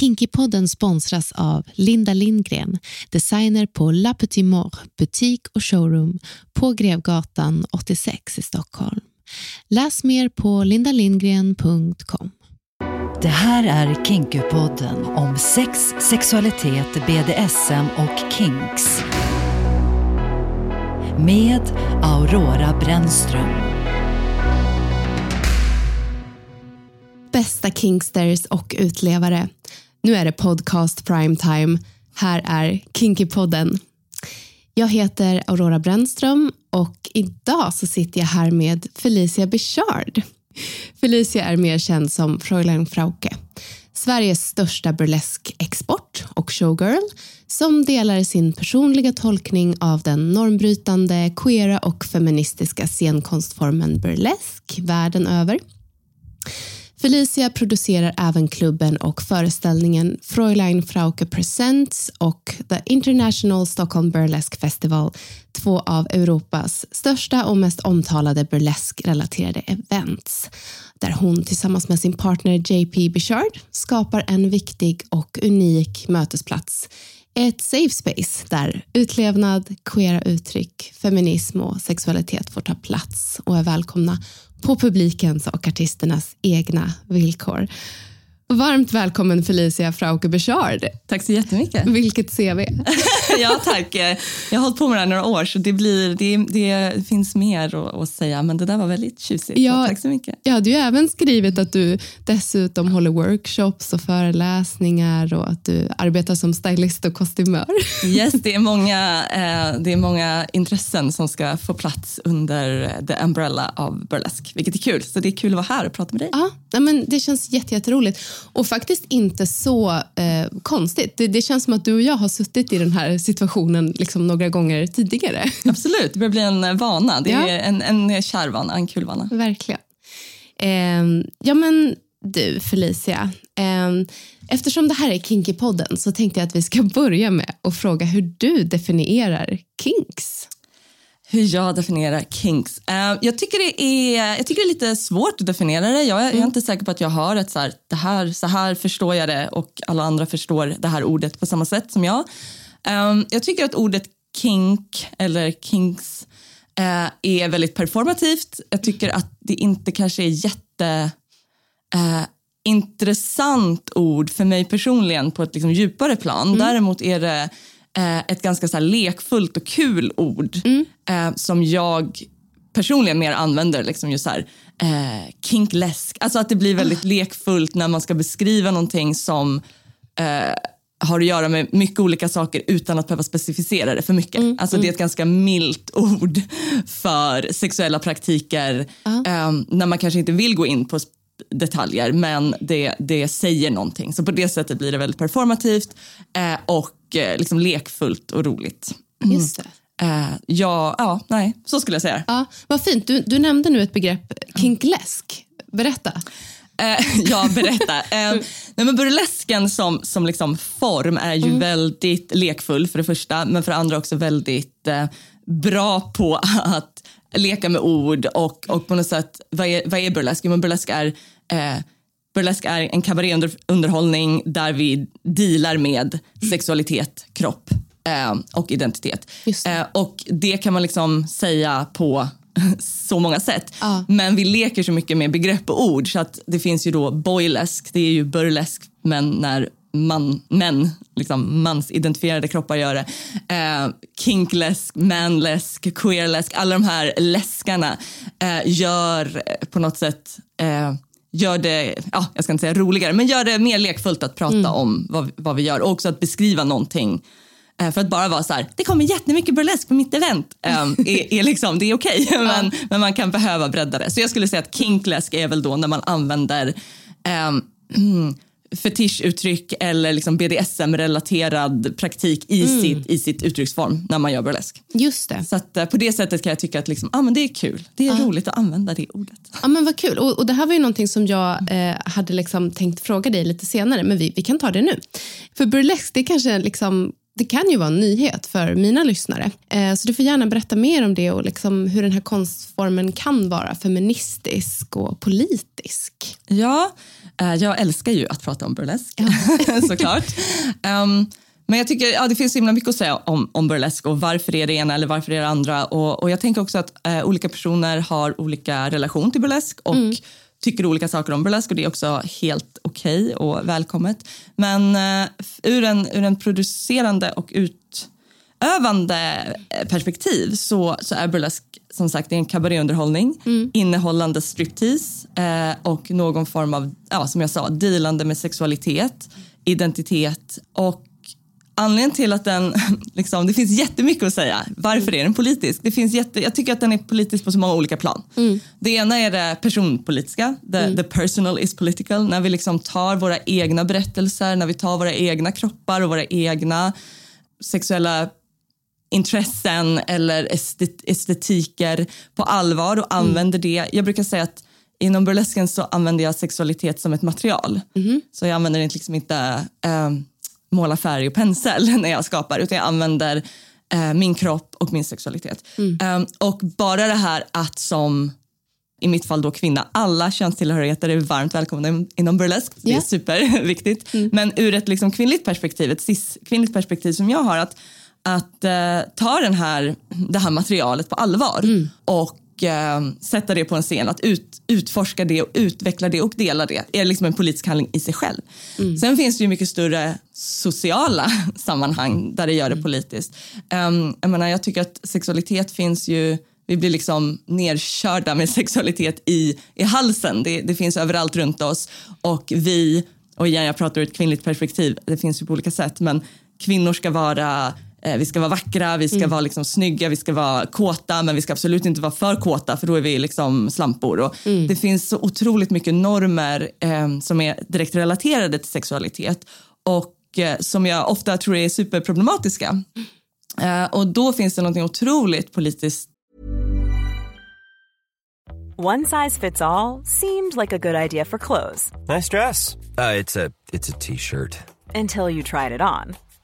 Kinkypodden sponsras av Linda Lindgren, designer på La Petite Mort, butik och showroom på Grevgatan 86 i Stockholm. Läs mer på lindalindgren.com. Det här är Kinkypodden om sex, sexualitet, BDSM och kinks. Med Aurora Brännström. Bästa kinksters och utlevare. Nu är det podcast primetime. Här är Kinkypodden. Jag heter Aurora Brännström och idag så sitter jag här med Felicia Bichard. Felicia är mer känd som Fräulein Frauke. Sveriges största burleskexport och showgirl som delar sin personliga tolkning av den normbrytande, queera och feministiska scenkonstformen burlesk världen över. Felicia producerar även klubben och föreställningen Fräulein Frauke Presents och The International Stockholm Burlesque Festival, två av Europas största och mest omtalade burleskrelaterade events, där hon tillsammans med sin partner JP Bichard skapar en viktig och unik mötesplats. Ett safe space där utlevnad, queera uttryck, feminism och sexualitet får ta plats och är välkomna på publikens och artisternas egna villkor. Varmt välkommen Felicia Frauke Bechard. Tack så jättemycket. Vilket CV. ja, tack. Jag har hållit på med det här några år så det, blir, det, det finns mer att, säga men det där var väldigt tjusigt. Ja, tack så mycket. Jag hade ju även skrivit att du dessutom håller workshops och föreläsningar och att du arbetar som stylist och kostymör. Yes, det är många, eh, det är många intressen som ska få plats under the umbrella av burlesk, vilket är kul. Så det är kul att vara här och prata med dig. Ja, men det känns jätteroligt. Och faktiskt inte så eh, konstigt. Det, det, känns som att du och jag har suttit i den här situationen liksom några gånger tidigare. Absolut, det börjar bli en vana. Det är ja. en, en kär vana, en kul vana. Verkligen. Eh, ja men du Felicia, eh, eftersom det här är Kinky-podden så tänkte jag att vi ska börja med att fråga hur du definierar kinks. Hur jag definierar kinks? Uh, jag, tycker det är, jag tycker det är lite svårt att definiera det. Jag, mm. jag är mm. inte säker på att jag har ett så här, det här, så här förstår jag det och alla andra förstår det här ordet på samma sätt som jag. Um, jag tycker att ordet kink eller kinks uh, är väldigt performativt. Jag tycker att det inte kanske är jätte uh, intressant ord för mig personligen på ett liksom djupare plan. Mm. Däremot är det ett ganska så lekfullt och kul ord mm. eh, som jag personligen mer använder. Liksom just så här, eh, kinkläsk. Alltså att det blir väldigt ah. lekfullt när man ska beskriva någonting som eh, har att göra med mycket olika saker utan att behöva specificera det för mycket. Mm, alltså mm. Det är ett ganska milt ord för sexuella praktiker uh. um, när man kanske inte vill gå in på detaljer men det, det säger någonting. Så på det sättet blir det väldigt performativt uh, och uh, liksom lekfullt och roligt. Just det. Uh, ja, ja, nej, så skulle jag säga. Ja, vad fint. Du, du nämnde nu ett begrepp, kinkläsk. Berätta. ja, berätta. uh, nej, men burlesken som, som liksom form är ju mm. väldigt lekfull för det första, men för det andra också väldigt uh, bra på att leka med ord och, och på något sätt, vad är, vad är burlesk? Jo, burlesk är eh, Burlesk är en kabaréunderhållning där vi dealar med sexualitet, kropp eh, och identitet. Eh, och det kan man liksom säga på så många sätt. Ah. Men vi leker så mycket med begrepp och ord så att det finns ju då boylesk, det är ju burlesk men när man, män, liksom mansidentifierade kroppar gör det. Eh, kinkläsk, manläsk, queerläsk, alla de här läskarna eh, gör på något sätt eh, gör det, ja, jag ska inte säga roligare, men gör det mer lekfullt att prata mm. om vad, vad vi gör och också att beskriva någonting. Eh, för att bara vara så här, det kommer jättemycket burlesk på mitt event, um, är, är, liksom, det är okej, okay, men, men man kan behöva bredda det. Så jag skulle säga att kinkläsk är väl då när man använder um, fetischuttryck eller liksom BDSM-relaterad praktik i, mm. sitt, i sitt uttrycksform när man gör burlesk. Just det. Så att, eh, på det sättet kan jag tycka att liksom, ah, men det är kul. Det är ah. roligt att använda det ordet. Ja, men vad kul. Och, och det här var ju någonting som jag eh, hade liksom tänkt fråga dig lite senare, men vi, vi kan ta det nu. För burlesk, det kanske liksom det kan ju vara en nyhet för mina lyssnare. Eh, så du får gärna berätta mer om det och liksom hur den här konstformen kan vara feministisk och politisk. Ja, jag älskar ju att prata om burlesk, ja. såklart. Um, men jag tycker ja, det finns så himla mycket att säga om, om burlesk och varför är det ena eller varför är det andra. Och, och jag tänker också att uh, olika personer har olika relation till burlesk och mm. tycker olika saker om burlesk och det är också helt okej okay och välkommet. Men uh, ur, en, ur en producerande och utövande perspektiv så, så är burlesk som sagt en kabaréunderhållning mm. innehållande striptease eh, och någon form av, ja, som jag sa, dealande med sexualitet, identitet och anledningen till att den, liksom, det finns jättemycket att säga. Varför mm. är den politisk? Det finns jätte, jag tycker att den är politisk på så många olika plan. Mm. Det ena är det personpolitiska, the, mm. the personal is political, när vi liksom tar våra egna berättelser, när vi tar våra egna kroppar och våra egna sexuella intressen eller estetiker på allvar och mm. använder det. Jag brukar säga att inom burlesken så använder jag sexualitet som ett material. Mm. Så jag använder liksom inte äh, måla färg och pensel när jag skapar utan jag använder äh, min kropp och min sexualitet. Mm. Äh, och bara det här att som i mitt fall då kvinna, alla könstillhörigheter är varmt välkomna inom burlesk. Det är yeah. superviktigt. Mm. Men ur ett liksom kvinnligt perspektiv, ett cis-kvinnligt perspektiv som jag har, att att eh, ta den här, det här materialet på allvar mm. och eh, sätta det på en scen. Att ut, utforska det och utveckla det och dela det är liksom en politisk handling i sig själv. Mm. Sen finns det ju mycket större sociala sammanhang där det gör det mm. politiskt. Um, jag, menar, jag tycker att sexualitet finns ju vi blir liksom nerkörda med sexualitet i, i halsen. Det, det finns överallt runt oss och vi, och igen jag pratar ur ett kvinnligt perspektiv, det finns ju på olika sätt, men kvinnor ska vara vi ska vara vackra, vi ska mm. vara liksom snygga, vi ska vara kåta men vi ska absolut inte vara för kåta för då är vi liksom slampor. Och mm. Det finns så otroligt mycket normer eh, som är direkt relaterade till sexualitet och eh, som jag ofta tror är superproblematiska. Eh, och då finns det något otroligt politiskt One size fits all, seemed like a good idea for clothes. Nice dress. Uh, it's a T-shirt. Until you tried it on.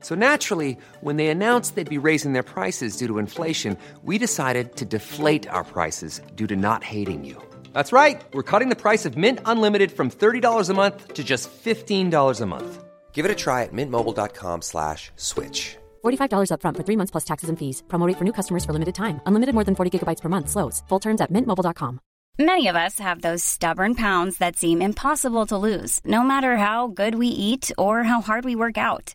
So naturally, when they announced they'd be raising their prices due to inflation, we decided to deflate our prices due to not hating you. That's right. We're cutting the price of Mint Unlimited from $30 a month to just $15 a month. Give it a try at mintmobile.com slash switch. $45 upfront for three months plus taxes and fees. Promote for new customers for limited time. Unlimited more than 40 gigabytes per month. Slows. Full terms at mintmobile.com. Many of us have those stubborn pounds that seem impossible to lose, no matter how good we eat or how hard we work out.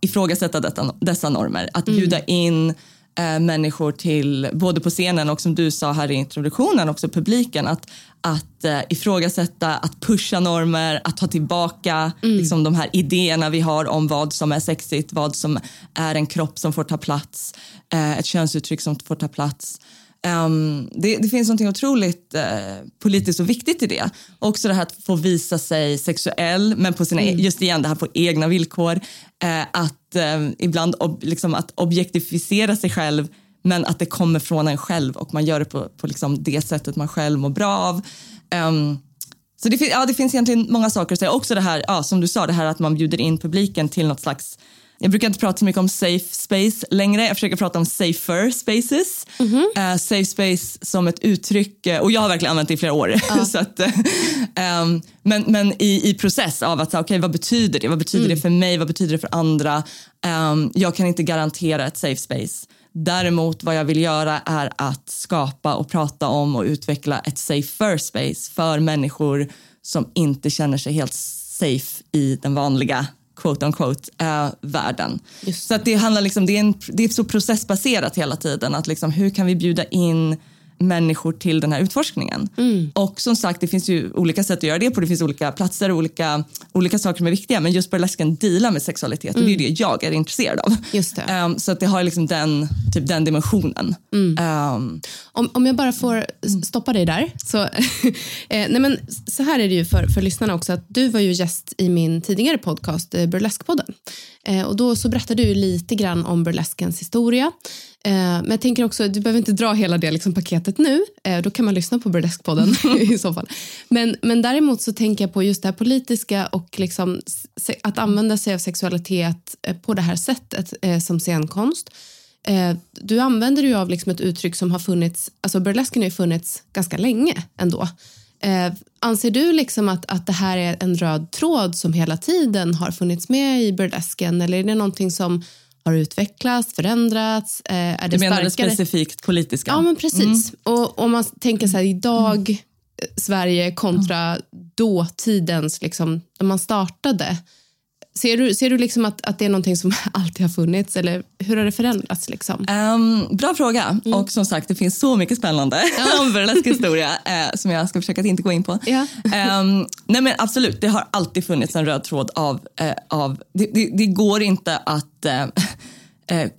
ifrågasätta detta, dessa normer, att mm. bjuda in uh, människor till, både på scenen och som du sa här i introduktionen, också publiken, att, att uh, ifrågasätta, att pusha normer, att ta tillbaka mm. liksom, de här idéerna vi har om vad som är sexigt, vad som är en kropp som får ta plats, uh, ett könsuttryck som får ta plats. Um, det, det, finns något otroligt uh, politiskt och viktigt i det. Också det här att få visa sig sexuell, men på sina, mm. just igen det här på egna villkor. Uh, att uh, ibland ob, liksom, att objektifiera sig själv men att det kommer från en själv och man gör det på, på liksom det sättet man själv mår bra av. Um, så det, ja, det finns egentligen många saker att säga. Också det här, ja, som du sa, det här att man bjuder in publiken till något slags jag brukar inte prata så mycket om safe space längre. Jag försöker prata om safer spaces. Mm -hmm. uh, safe space som ett uttryck, uh, och jag har verkligen använt det i flera år. Ja. så att, um, men men i, i process av att, okay, vad betyder det? Vad betyder mm. det för mig? Vad betyder det för andra? Um, jag kan inte garantera ett safe space. Däremot vad jag vill göra är att skapa och prata om och utveckla ett safer space för människor som inte känner sig helt safe i den vanliga quote on quote, eh, världen. Just Så att det handlar liksom, det är, en, det är så processbaserat hela tiden. Att liksom, hur kan vi bjuda in människor till den här utforskningen? Och som sagt, det finns ju olika sätt att göra det på. Det finns olika platser och olika, olika saker som är viktiga. Men just burlesken dealar med sexualitet och det är det jag är intresserad av. Just det. Ehm, så att det har liksom den, typ den dimensionen. Ehm, Om, om jag bara får s- stoppa dig där. Så, eh, nej men, så här är det ju för, för lyssnarna också. att Du var ju gäst i min tidigare podcast, eh, Burleskpodden. Eh, och då så berättade du lite grann om burleskens historia. Eh, men jag tänker också, du behöver inte dra hela det liksom, paketet nu. Eh, då kan man lyssna på Burleskpodden i så fall. Men, men däremot så tänker jag på just det här politiska och liksom, att använda sig av sexualitet på det här sättet som scenkonst. Du använder ju av liksom ett uttryck som har funnits, alltså burlesken har ju funnits ganska länge ändå. Anser du liksom att, att det här är en röd tråd som hela tiden har funnits med i burlesken eller är det någonting som har utvecklats, förändrats? Eh, är det du menar det starkare? specifikt politiska? Ja, men precis. Och om man tänker så här idag, eh, Sverige kontra dåtidens, liksom, när man startade. Ser du, ser du liksom att, att det är någonting som alltid har funnits eller hur har det förändrats? Liksom? Ehm, bra fråga. Mm. Och som sagt, det finns så mycket spännande om burlesk historia eh, som jag ska försöka att inte gå in på. Ja. Ehm, nej men absolut, det har alltid funnits en röd tråd av... Eh, av det, det, det går inte att... Eh, eh,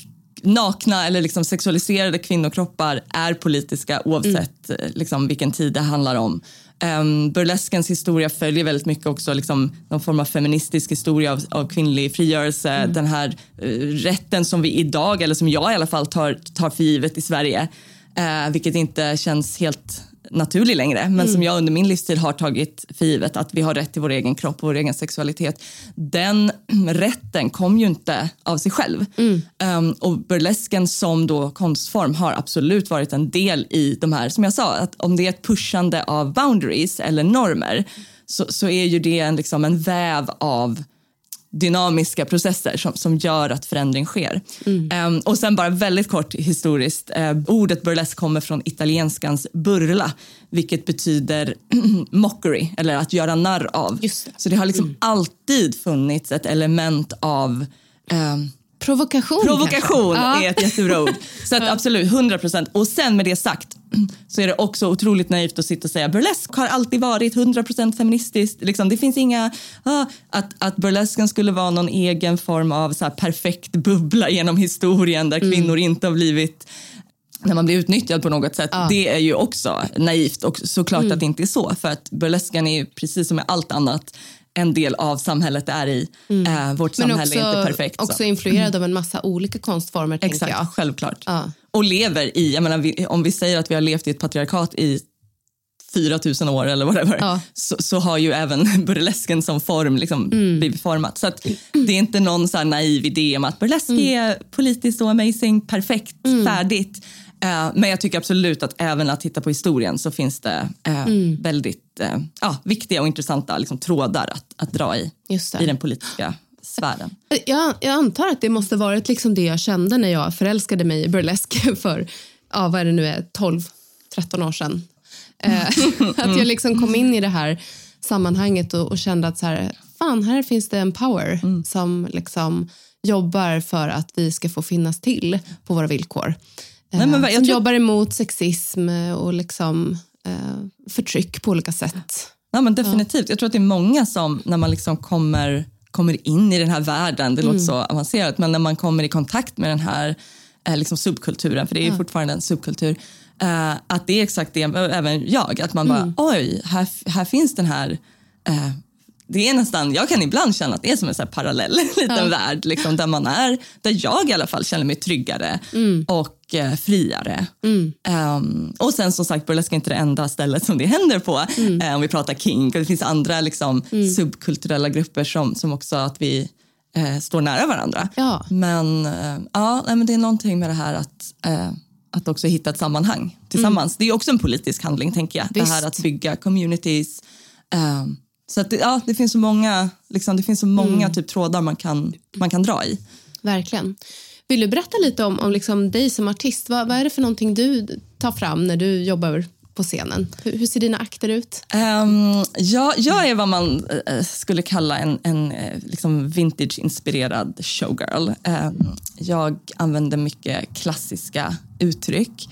nakna eller liksom sexualiserade kvinnokroppar är politiska oavsett eh, liksom, vilken tid det handlar om. Um, burleskens historia följer väldigt mycket också liksom, någon form av feministisk historia av, av kvinnlig frigörelse. Den här eh, rätten som vi idag, eller som jag i alla fall tar, tar för givet i Sverige, eh, vilket inte känns helt naturlig längre, men som jag under min livstid har tagit för givet att vi har rätt till vår egen kropp och vår egen sexualitet. Den rätten kom ju inte av sig själv. Um, och burlesken som då konstform har absolut varit en del i de här, som jag sa, att om det är ett pushande av boundaries eller normer så, så är ju det en, liksom en väv av dynamiska processer som, som gör att förändring sker. Ehm, och sen bara väldigt kort historiskt. Eh, ordet burlesk kommer från italienskans burla, vilket betyder mockery, eller att göra narr av. Det. Så det har liksom alltid funnits ett element av ehm, Provokation Provokation kanske? är ett jättebra ord. Så att absolut, 100 procent. Och sen med det sagt så är det också otroligt naivt att sitta och säga burlesk har alltid varit 100 procent feministiskt. Liksom, det finns inga... Ah, att, att burlesken skulle vara någon egen form av så perfekt bubbla genom historien där kvinnor inte har blivit när man blir utnyttjad på något sätt. Det är ju också naivt och såklart att det inte är så. För att burlesken är ju precis som med allt annat en del av samhället är i. Eh, vårt Men samhälle också, är inte perfekt. så. också influerad av en massa olika konstformer. Exakt, jag. självklart. Ja. Och lever i, jag menar, vi, om vi säger att vi har levt i ett patriarkat i 4000 år eller whatever, Ja. så, så har ju även burlesken som form liksom blivit format. Så att det är inte någon så naiv idé om att burlesk är politiskt och amazing, perfekt, färdigt. Eh, men jag tycker absolut att även att titta på historien så finns det eh, väldigt eh, ja, viktiga och intressanta liksom, trådar att, att dra i, i den politiska sfären. Jag, jag antar att det måste varit liksom det jag kände när jag förälskade mig i burlesk för, ja, vad är det nu är, 12-13 år sedan. Eh, att jag liksom kom in i det här sammanhanget och, och kände att så här, fan, här finns det en power som liksom jobbar för att vi ska få finnas till på våra villkor. Eh, Nej, men jag som tror- jobbar emot sexism och liksom, eh, förtryck på olika sätt. Ja, men definitivt. Jag tror att det är många som, när man liksom kommer, kommer in i den här världen, det låter så avancerat, men när man kommer i kontakt med den här eh, liksom subkulturen, för det är ju fortfarande en subkultur, eh, att det är exakt det, även jag, att man bara, oj, här, här finns den här eh, det är nästan, jag kan ibland känna att det är som en så parallell liten värld liksom, där man är, där jag i alla fall känner mig tryggare och eh, friare. Ehm, och sen som sagt, burlesk är inte det enda stället som det händer på. Eh, om vi pratar kink och det finns andra liksom, subkulturella grupper som, som också att vi eh, står nära varandra. Ja. Men, eh, ja, men det är någonting med det här att, eh, att också hitta ett sammanhang tillsammans. Det är också en politisk handling tänker jag. Det här Visst. att bygga communities. ehm, så att det, ja, det finns så många, liksom, det finns så många typ, trådar man kan, man kan dra i. Verkligen. Vill du berätta lite om, om liksom dig som artist? Vad, vad är det för någonting du tar fram när du jobbar på scenen? Hur, hur ser dina akter ut? Um, ja, jag är vad man uh, skulle kalla en, en uh, liksom vintage-inspirerad showgirl. Um, jag använder mycket klassiska uttryck.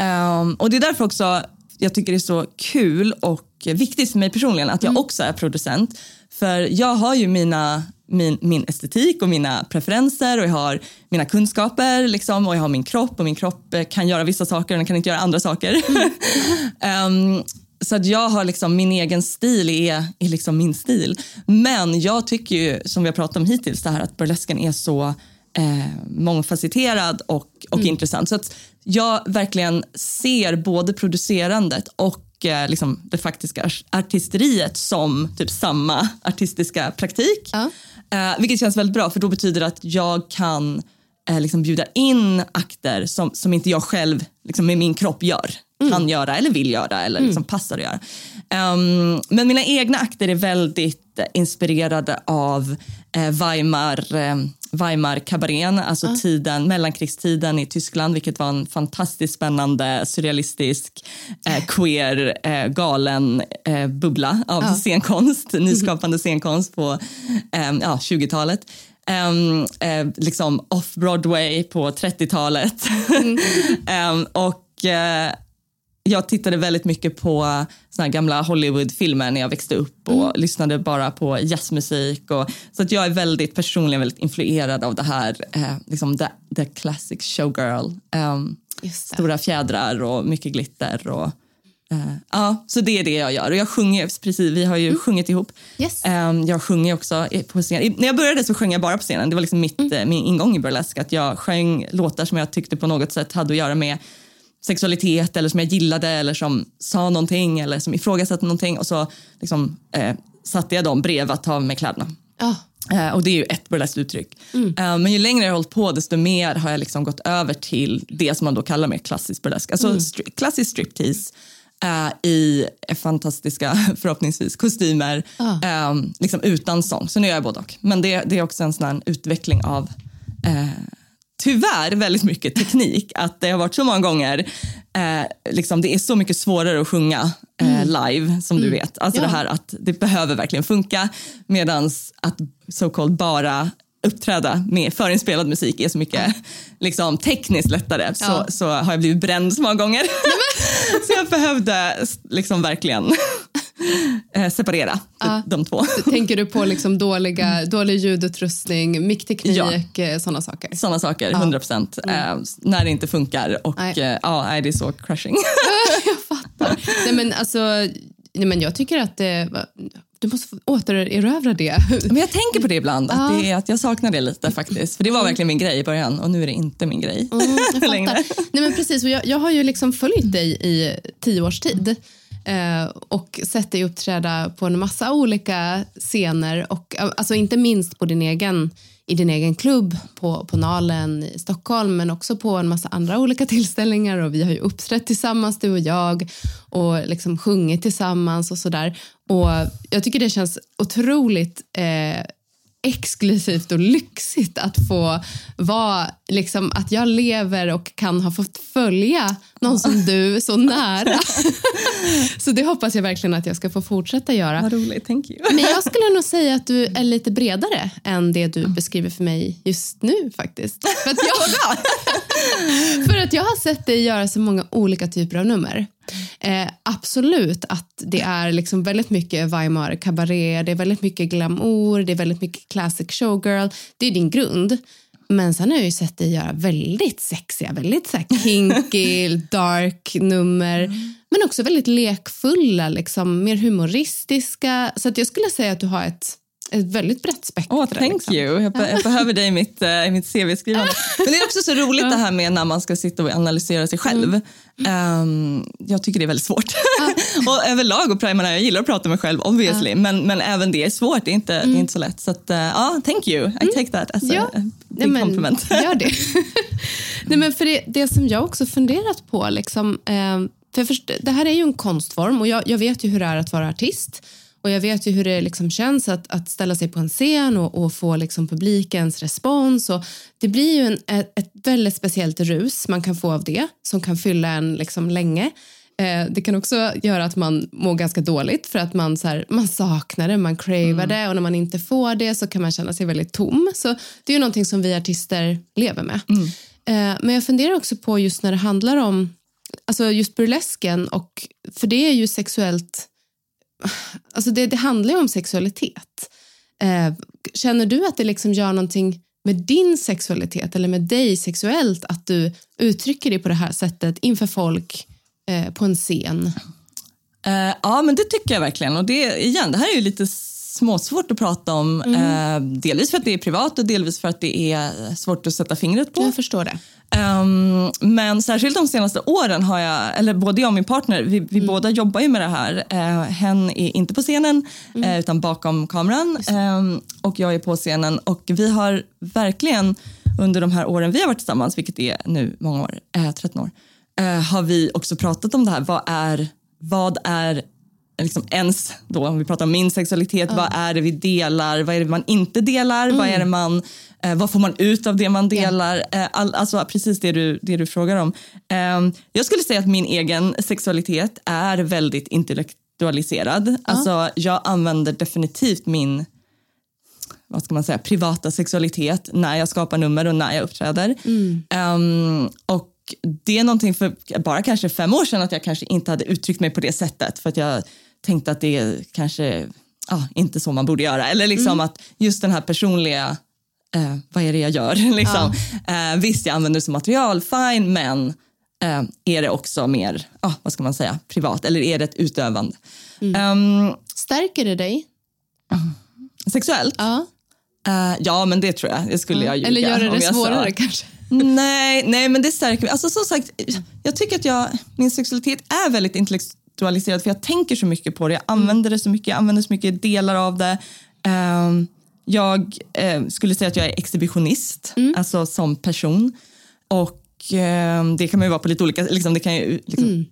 Um, och Det är därför också jag tycker det är så kul och viktigt för mig personligen att jag mm. också är producent. För jag har ju mina, min, min estetik och mina preferenser och jag har mina kunskaper liksom, och jag har min kropp och min kropp kan göra vissa saker och den kan inte göra andra saker. Mm. um, så att jag har liksom, min egen stil är, är liksom min stil. Men jag tycker ju, som vi har pratat om hittills, det här att burlesken är så eh, mångfacetterad och, och mm. intressant. Så att jag verkligen ser både producerandet och eh, liksom det faktiska artisteriet som typ samma artistiska praktik. Ja. Eh, vilket känns väldigt bra för då betyder det att jag kan eh, liksom bjuda in akter som, som inte jag själv liksom med min kropp gör, mm. kan göra eller vill göra eller mm. liksom passar att göra. Um, men mina egna akter är väldigt inspirerade av Weimar eh, Weimar-kabarén, alltså ah. tiden, mellankrigstiden i Tyskland vilket var en fantastiskt spännande, surrealistisk, eh, queer, eh, galen eh, bubbla av ah. scenkonst, nyskapande scenkonst på eh, ja, 20-talet. Um, eh, liksom off-Broadway på 30-talet. Mm. um, och jag tittade väldigt mycket på såna gamla Hollywoodfilmer när jag växte upp och mm. lyssnade bara på jazzmusik. Och, så att jag är väldigt personligen väldigt influerad av det här, eh, liksom the, the classic showgirl. Um, stora fjädrar och mycket glitter. Och, uh, ja, så det är det jag gör. Och jag sjunger, precis, vi har ju mm. sjungit ihop. Yes. Um, jag sjunger också på scenen. När jag började så sjöng jag bara på scenen. Det var liksom mitt, mm. min ingång i burlesk. Att jag sjöng låtar som jag tyckte på något sätt hade att göra med sexualitet eller som jag gillade eller som sa någonting eller som ifrågasatte någonting och så liksom, eh, satte jag dem bredvid att ta av mig kläderna. Oh. Eh, och det är ju ett burleskt uttryck. Mm. Eh, men ju längre jag har hållit på desto mer har jag liksom gått över till det som man då kallar mer klassisk burlesk. Alltså mm. stri klassisk striptease eh, i fantastiska, förhoppningsvis, kostymer oh. liksom utan sång. Så nu gör jag både och. Men det, det är också en sån utveckling av eh, tyvärr väldigt mycket teknik. Att det har varit så många gånger, eh, liksom, det är så mycket svårare att sjunga eh, mm. live som mm. du vet. Alltså ja. det här att det behöver verkligen funka medan att so called bara uppträda med förinspelad musik är så mycket liksom, tekniskt lättare så, ja. så har jag blivit bränd så många gånger. så jag behövde liksom verkligen eh, separera ja. de två. Tänker du på liksom dåliga, dålig ljudutrustning, mickteknik, ja. Sådana saker? Sådana saker, ja. 100 procent. Mm. Eh, när det inte funkar och nej. Eh, ja, det är så crushing. jag fattar. Nej, men alltså, nej, men jag tycker att det du måste återerövra det. Men jag tänker på det ibland, att, ja. det är, att jag saknar det lite faktiskt. För det var mm. verkligen min grej i början och nu är det inte min grej mm, längre. Nej, men precis, jag, jag har ju liksom följt dig i tio års tid eh, och sett dig uppträda på en massa olika scener och alltså inte minst på din egen i din egen klubb på, på Nalen i Stockholm men också på en massa andra olika tillställningar och vi har ju uppträtt tillsammans du och jag och liksom sjungit tillsammans och sådär. Och jag tycker det känns otroligt eh, exklusivt och lyxigt att få vara, liksom att jag lever och kan ha fått följa någon som du så nära. så det hoppas jag verkligen att jag ska få fortsätta göra. Vad roligt, thank you. Men jag skulle nog säga att du är lite bredare än det du beskriver för mig just nu faktiskt. För att jag, för att jag har sett dig göra så många olika typer av nummer. Eh, absolut att det är liksom väldigt mycket Weimar cabaret, det är väldigt mycket glamour, det är väldigt mycket classic showgirl. Det är din grund. Men sen har jag ju sett dig göra väldigt sexiga, väldigt så kinky, dark nummer. Mm. Men också väldigt lekfulla, liksom, mer humoristiska. Så att jag skulle säga att du har ett ett väldigt brett spektra. Oh, thank liksom. you. Jag, jag behöver dig i mitt, uh, mitt CV-skrivande. Men det är också så roligt det här med när man ska sitta och analysera sig själv. Mm. Um, jag tycker det är väldigt svårt. och överlag, och primarna, jag gillar att prata med mig själv obviously, men, men även det är svårt, det är inte, mm. det är mm. inte så lätt. Så att, uh, ja, thank you. I mm. take that as ja. a big Nej, compliment. Gör det. Nej, men för det, det som jag också funderat på, liksom, eh, för först, det här är ju en konstform och jag, jag vet ju hur det är att vara artist. Och jag vet ju hur det liksom känns att, att ställa sig på en scen och, och få liksom publikens respons. Och det blir ju en, ett, ett väldigt speciellt rus man kan få av det som kan fylla en liksom länge. Eh, det kan också göra att man mår ganska dåligt för att man, så här, man saknar det, man cravar det och när man inte får det så kan man känna sig väldigt tom. Så det är ju någonting som vi artister lever med. Eh, men jag funderar också på just när det handlar om alltså just burlesken och för det är ju sexuellt alltså det, det handlar ju om sexualitet. Eh, känner du att det liksom gör någonting med din sexualitet eller med dig sexuellt att du uttrycker dig på det här sättet inför folk eh, på en scen? Eh, ja, men det tycker jag verkligen. Och det, igen, det här är ju lite småsvårt att prata om. Eh, delvis för att det är privat och delvis för att det är svårt att sätta fingret på. Jag förstår det. Ehm, men särskilt de senaste åren har jag, eller både jag och min partner, vi, vi båda jobbar ju med det här. Uh, hen är inte på scenen eh, utan bakom kameran. Ehm, och jag är på scenen. Och vi har verkligen under de här åren vi har varit tillsammans, vilket är nu många år, eh, 13 år, eh, har vi också pratat om det här. Vad är, vad är liksom ens då, om vi pratar om min sexualitet, vad är det vi delar, vad är det man inte delar, vad är det man, eh, vad får man ut av det man delar, eh, all, alltså precis det du, det du frågar om. Eh, jag skulle säga att min egen sexualitet är väldigt intellektualiserad, alltså jag använder definitivt min vad ska man säga, privata sexualitet när jag skapar nummer och när jag uppträder. Ehm, och det är någonting för bara kanske fem år sedan att jag kanske inte hade uttryckt mig på det sättet för att jag tänkte att det är kanske ja, inte så man borde göra. Eller liksom att just den här personliga, eh, vad är det jag gör? liksom. eh, visst, jag använder det som material, fine, men eh, är det också mer, ah, vad ska man säga, privat eller är det ett utövande? Ehm, Stärker det dig? sexuellt? Ja. Eh, ja, men det tror jag. Det skulle jag ljuga Eller gör det det jag sa. svårare kanske? Nej, nej, men det stärker mig. Alltså, som sagt, jag tycker att jag, min sexualitet är väldigt intellektualiserad för jag tänker så mycket på det. Jag använder det så mycket, jag använder så mycket delar av det. Ehm, jag eh, skulle säga att jag är exhibitionist, alltså som person. Och ehm, det kan man ju vara på lite olika, liksom, det kan ju liksom,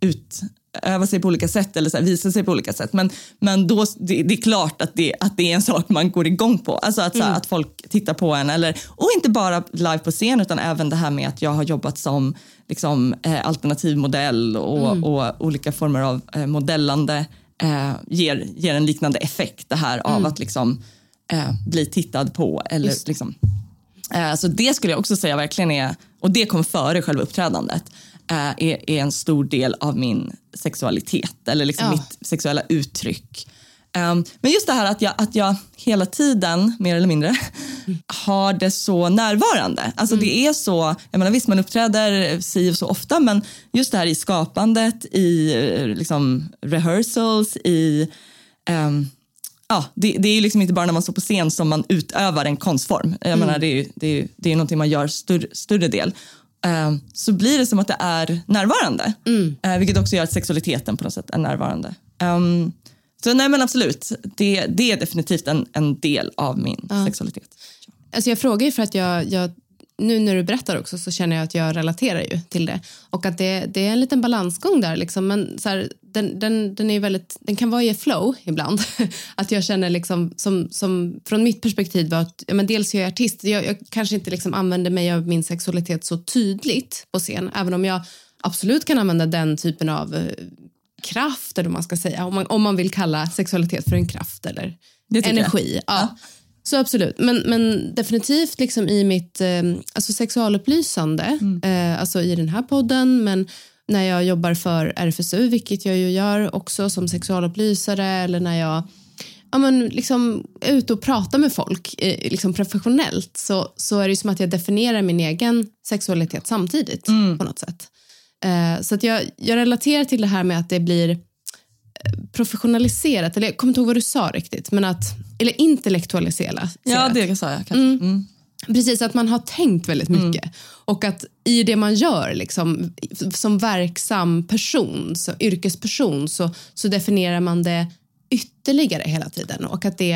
utöva sig på olika sätt eller så här, visa sig på olika sätt. Men, men då, det, det är klart att det, att det är en sak man går igång på. Alltså att, så här, att folk tittar på en. Eller, och inte bara live på scen utan även det här med att jag har jobbat som liksom, eh, alternativ modell och, och olika former av eh, modellande eh, ger, ger en liknande effekt. Det här av att liksom, eh, bli tittad på. Eller, liksom, Eh, Så det skulle jag också säga verkligen är, och det kom före själva uppträdandet, är, är en stor del av min sexualitet eller liksom Ja. mitt sexuella uttryck. Um, men just det här att jag, att jag hela tiden, mer eller mindre, har det så närvarande. Alltså det är så, jag menar visst man uppträder si och så ofta men just det här i skapandet, i eh, liksom rehearsals, i ehm, ja, det, det är ju liksom inte bara när man står på scen som man utövar en konstform. Jag menar, det är ju det är, det är någonting man gör större, större del. Eh, så blir det som att det är närvarande. Eh, vilket också gör att sexualiteten på något sätt är närvarande. Ehm, så nej men absolut, det, det är definitivt en, en del av min sexualitet. Alltså jag frågar ju för att jag, jag, nu när du berättar också så känner jag att jag relaterar ju till det. Och att det, det är en liten balansgång där liksom. Men så här, den, den, den, är väldigt, den kan vara i flow ibland. att jag känner liksom som, som från mitt perspektiv var att ja, men dels är jag artist. Jag, jag kanske inte liksom använder mig av min sexualitet så tydligt på scen. Även om jag absolut kan använda den typen av eh, kraft eller man ska säga. Om man, om man vill kalla sexualitet för en kraft eller tycker jag. energi. Ja. Så absolut. Men, men definitivt liksom i mitt eh, alltså sexualupplysande, eh, alltså i den här podden, men när jag jobbar för RFSU, vilket jag ju gör också som sexualupplysare, eller när jag ja, men liksom är ute och pratar med folk eh, liksom professionellt så, så är det som att jag definierar min egen sexualitet samtidigt på något sätt. Eh, så att jag, jag relaterar till det här med att det blir professionaliserat, eller jag kommer inte ihåg vad du sa riktigt, men att, eller intellektualiserat. Ja, det sa jag kanske. Mm. Precis, att man har tänkt väldigt mycket. Och att i det man gör liksom, som verksam person, så, yrkesperson, så, så definierar man det ytterligare hela tiden. Och att det,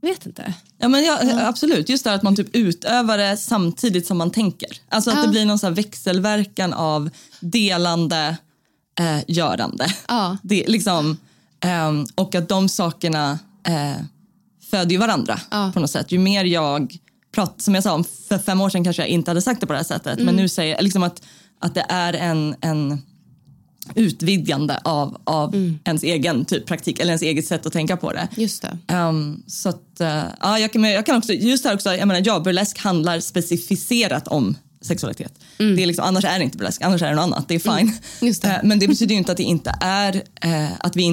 jag vet inte. Ja, men ja, Absolut, just det här att man typ utövar det samtidigt som man tänker. Alltså att Ja. det blir någon så växelverkan av delande, eh, görande. Ja. Det, liksom, ehm, och att de sakerna eh, föder ju varandra Ja. på något sätt. Ju mer jag pratar, som jag sa, om för fem år sedan kanske jag inte hade sagt det på det här sättet. Mm. Men nu säger jag liksom att, att det är en, en utvidgande av, av ens egen typ praktik eller ens eget sätt att tänka på det. Just det. Um, så att, uh, ja, jag, kan, jag kan också, just här också, jag menar, ja, burlesk handlar specificerat om sexualitet. Det är liksom, annars är det inte burlesk, annars är det något annat. Det är fine. Just det. Eh, men det betyder ju inte att det inte är, eh, att vi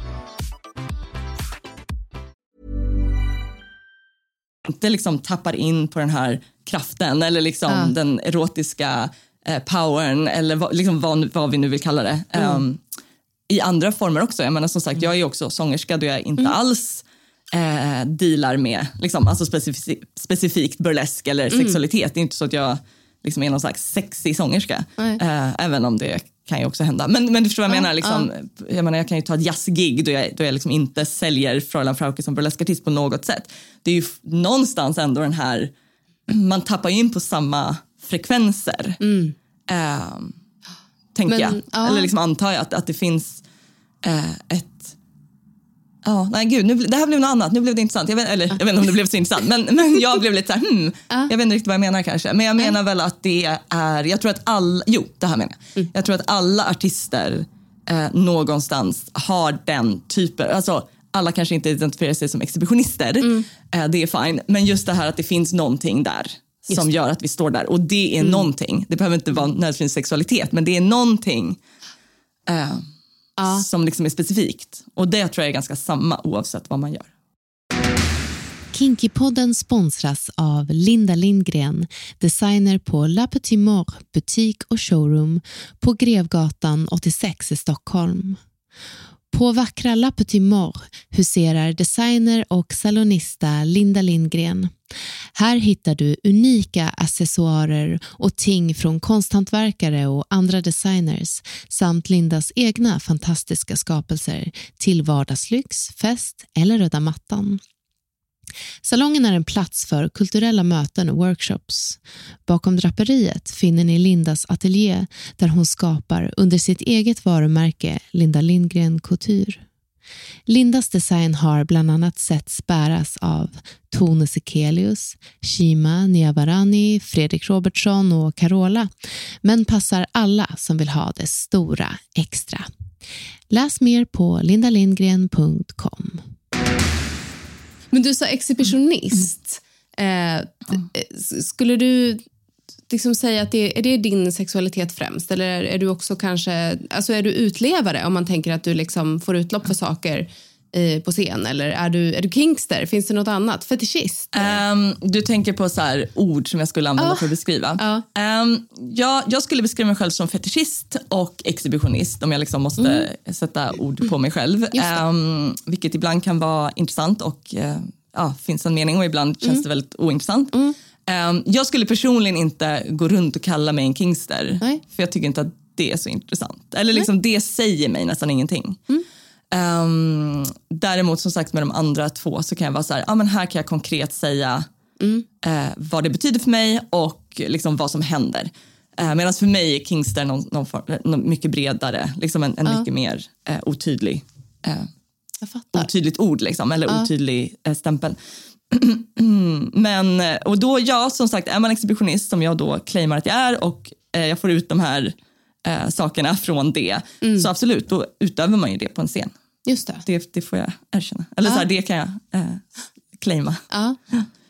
Inte liksom tappar in på den här kraften eller liksom den erotiska eh, powern eller vad, liksom vad, vad vi nu vill kalla det. Um, I andra former också. Jag menar som sagt, jag är också sångerska då jag inte alls eh, dealar med liksom, alltså specific, specifikt burlesk eller sexualitet. Det är inte så att jag liksom är någon slags sexig sångerska. Eh, även om det kan ju också hända. Men, men du förstår vad jag menar. Liksom, jag menar. Jag kan ju ta ett jazzgig då jag, då jag liksom inte säljer Fräulein Frauke som burleskartist på något sätt. Det är ju någonstans ändå den här, man tappar ju in på samma frekvenser. Eh, tänker Men, jag. ja. Eller liksom antar jag att, att det finns eh, ett Ja, nej gud, nu, det här blev något annat. Nu blev det intressant. Jag vet, eller, jag vet inte om det blev så intressant, men, men jag blev lite så här, hmm, jag vet inte riktigt vad jag menar kanske. Men jag menar väl att det är, jag tror att alla, jo det här menar jag. Jag tror att alla artister eh, någonstans har den typen, alltså alla kanske inte identifierar sig som exhibitionister, eh, det är fine. Men just det här att det finns någonting där som gör att vi står där. Och det är någonting, det behöver inte vara nödvändigtvis sexualitet, men det är någonting eh, som liksom är specifikt. Och det tror jag är ganska samma oavsett vad man gör. Kinkypodden sponsras av Linda Lindgren, designer på La Petit Mort butik och showroom på Grevgatan 86 i Stockholm. På vackra La Petit Mort huserar designer och salonista Linda Lindgren. Här hittar du unika accessoarer och ting från konsthantverkare och andra designers samt Lindas egna fantastiska skapelser till vardagslyx, fest eller röda mattan. Salongen är en plats för kulturella möten och workshops. Bakom draperiet finner ni Lindas ateljé där hon skapar under sitt eget varumärke Linda Lindgren Couture. Lindas design har bland annat setts bäras av Tone Sekelius, Shima Niavarani, Fredrik Robertsson och Carola, men passar alla som vill ha det stora extra. Läs mer på lindalindgren.com. Men du sa exhibitionist. Eh, eh, skulle du liksom säga att det, är det din sexualitet främst? Eller är du också kanske, alltså är du utlevare om man tänker att du liksom får utlopp för saker eh, på scen? Eller är du, är du kinkster? Finns det något annat? Fetischist? Ehm, du tänker på så här ord som jag skulle använda Ja. för att beskriva. Ja. Ehm, jag, jag skulle beskriva mig själv som fetischist och exhibitionist om jag liksom måste sätta ord på mig själv. Mm. Ehm, vilket ibland kan vara intressant och eh, ja, finns en mening och ibland känns Mm. det väldigt ointressant. Ehm, jag skulle personligen inte gå runt och kalla mig en kingster. Nej. För jag tycker inte att det är så intressant. Eller liksom, det säger mig nästan ingenting. Mm. Ehm, däremot som sagt med de andra två så kan jag vara så här, ja men här kan jag konkret säga Mm. eh, vad det betyder för mig och liksom vad som händer. Eh, Medan för mig är Kingster någon, någon form, någon mycket bredare, liksom en, en mycket mer eh, otydlig, eh, Jag fattar. otydligt ord liksom, eller otydlig eh, stämpel. Men, eh, och då, ja, som sagt, är man exhibitionist som jag då claimar att jag är och eh, jag får ut de här eh, sakerna från det, så absolut, då utövar man ju det på en scen. Just det. Det, det får jag erkänna. Eller så här, det kan jag eh, claima. Ja.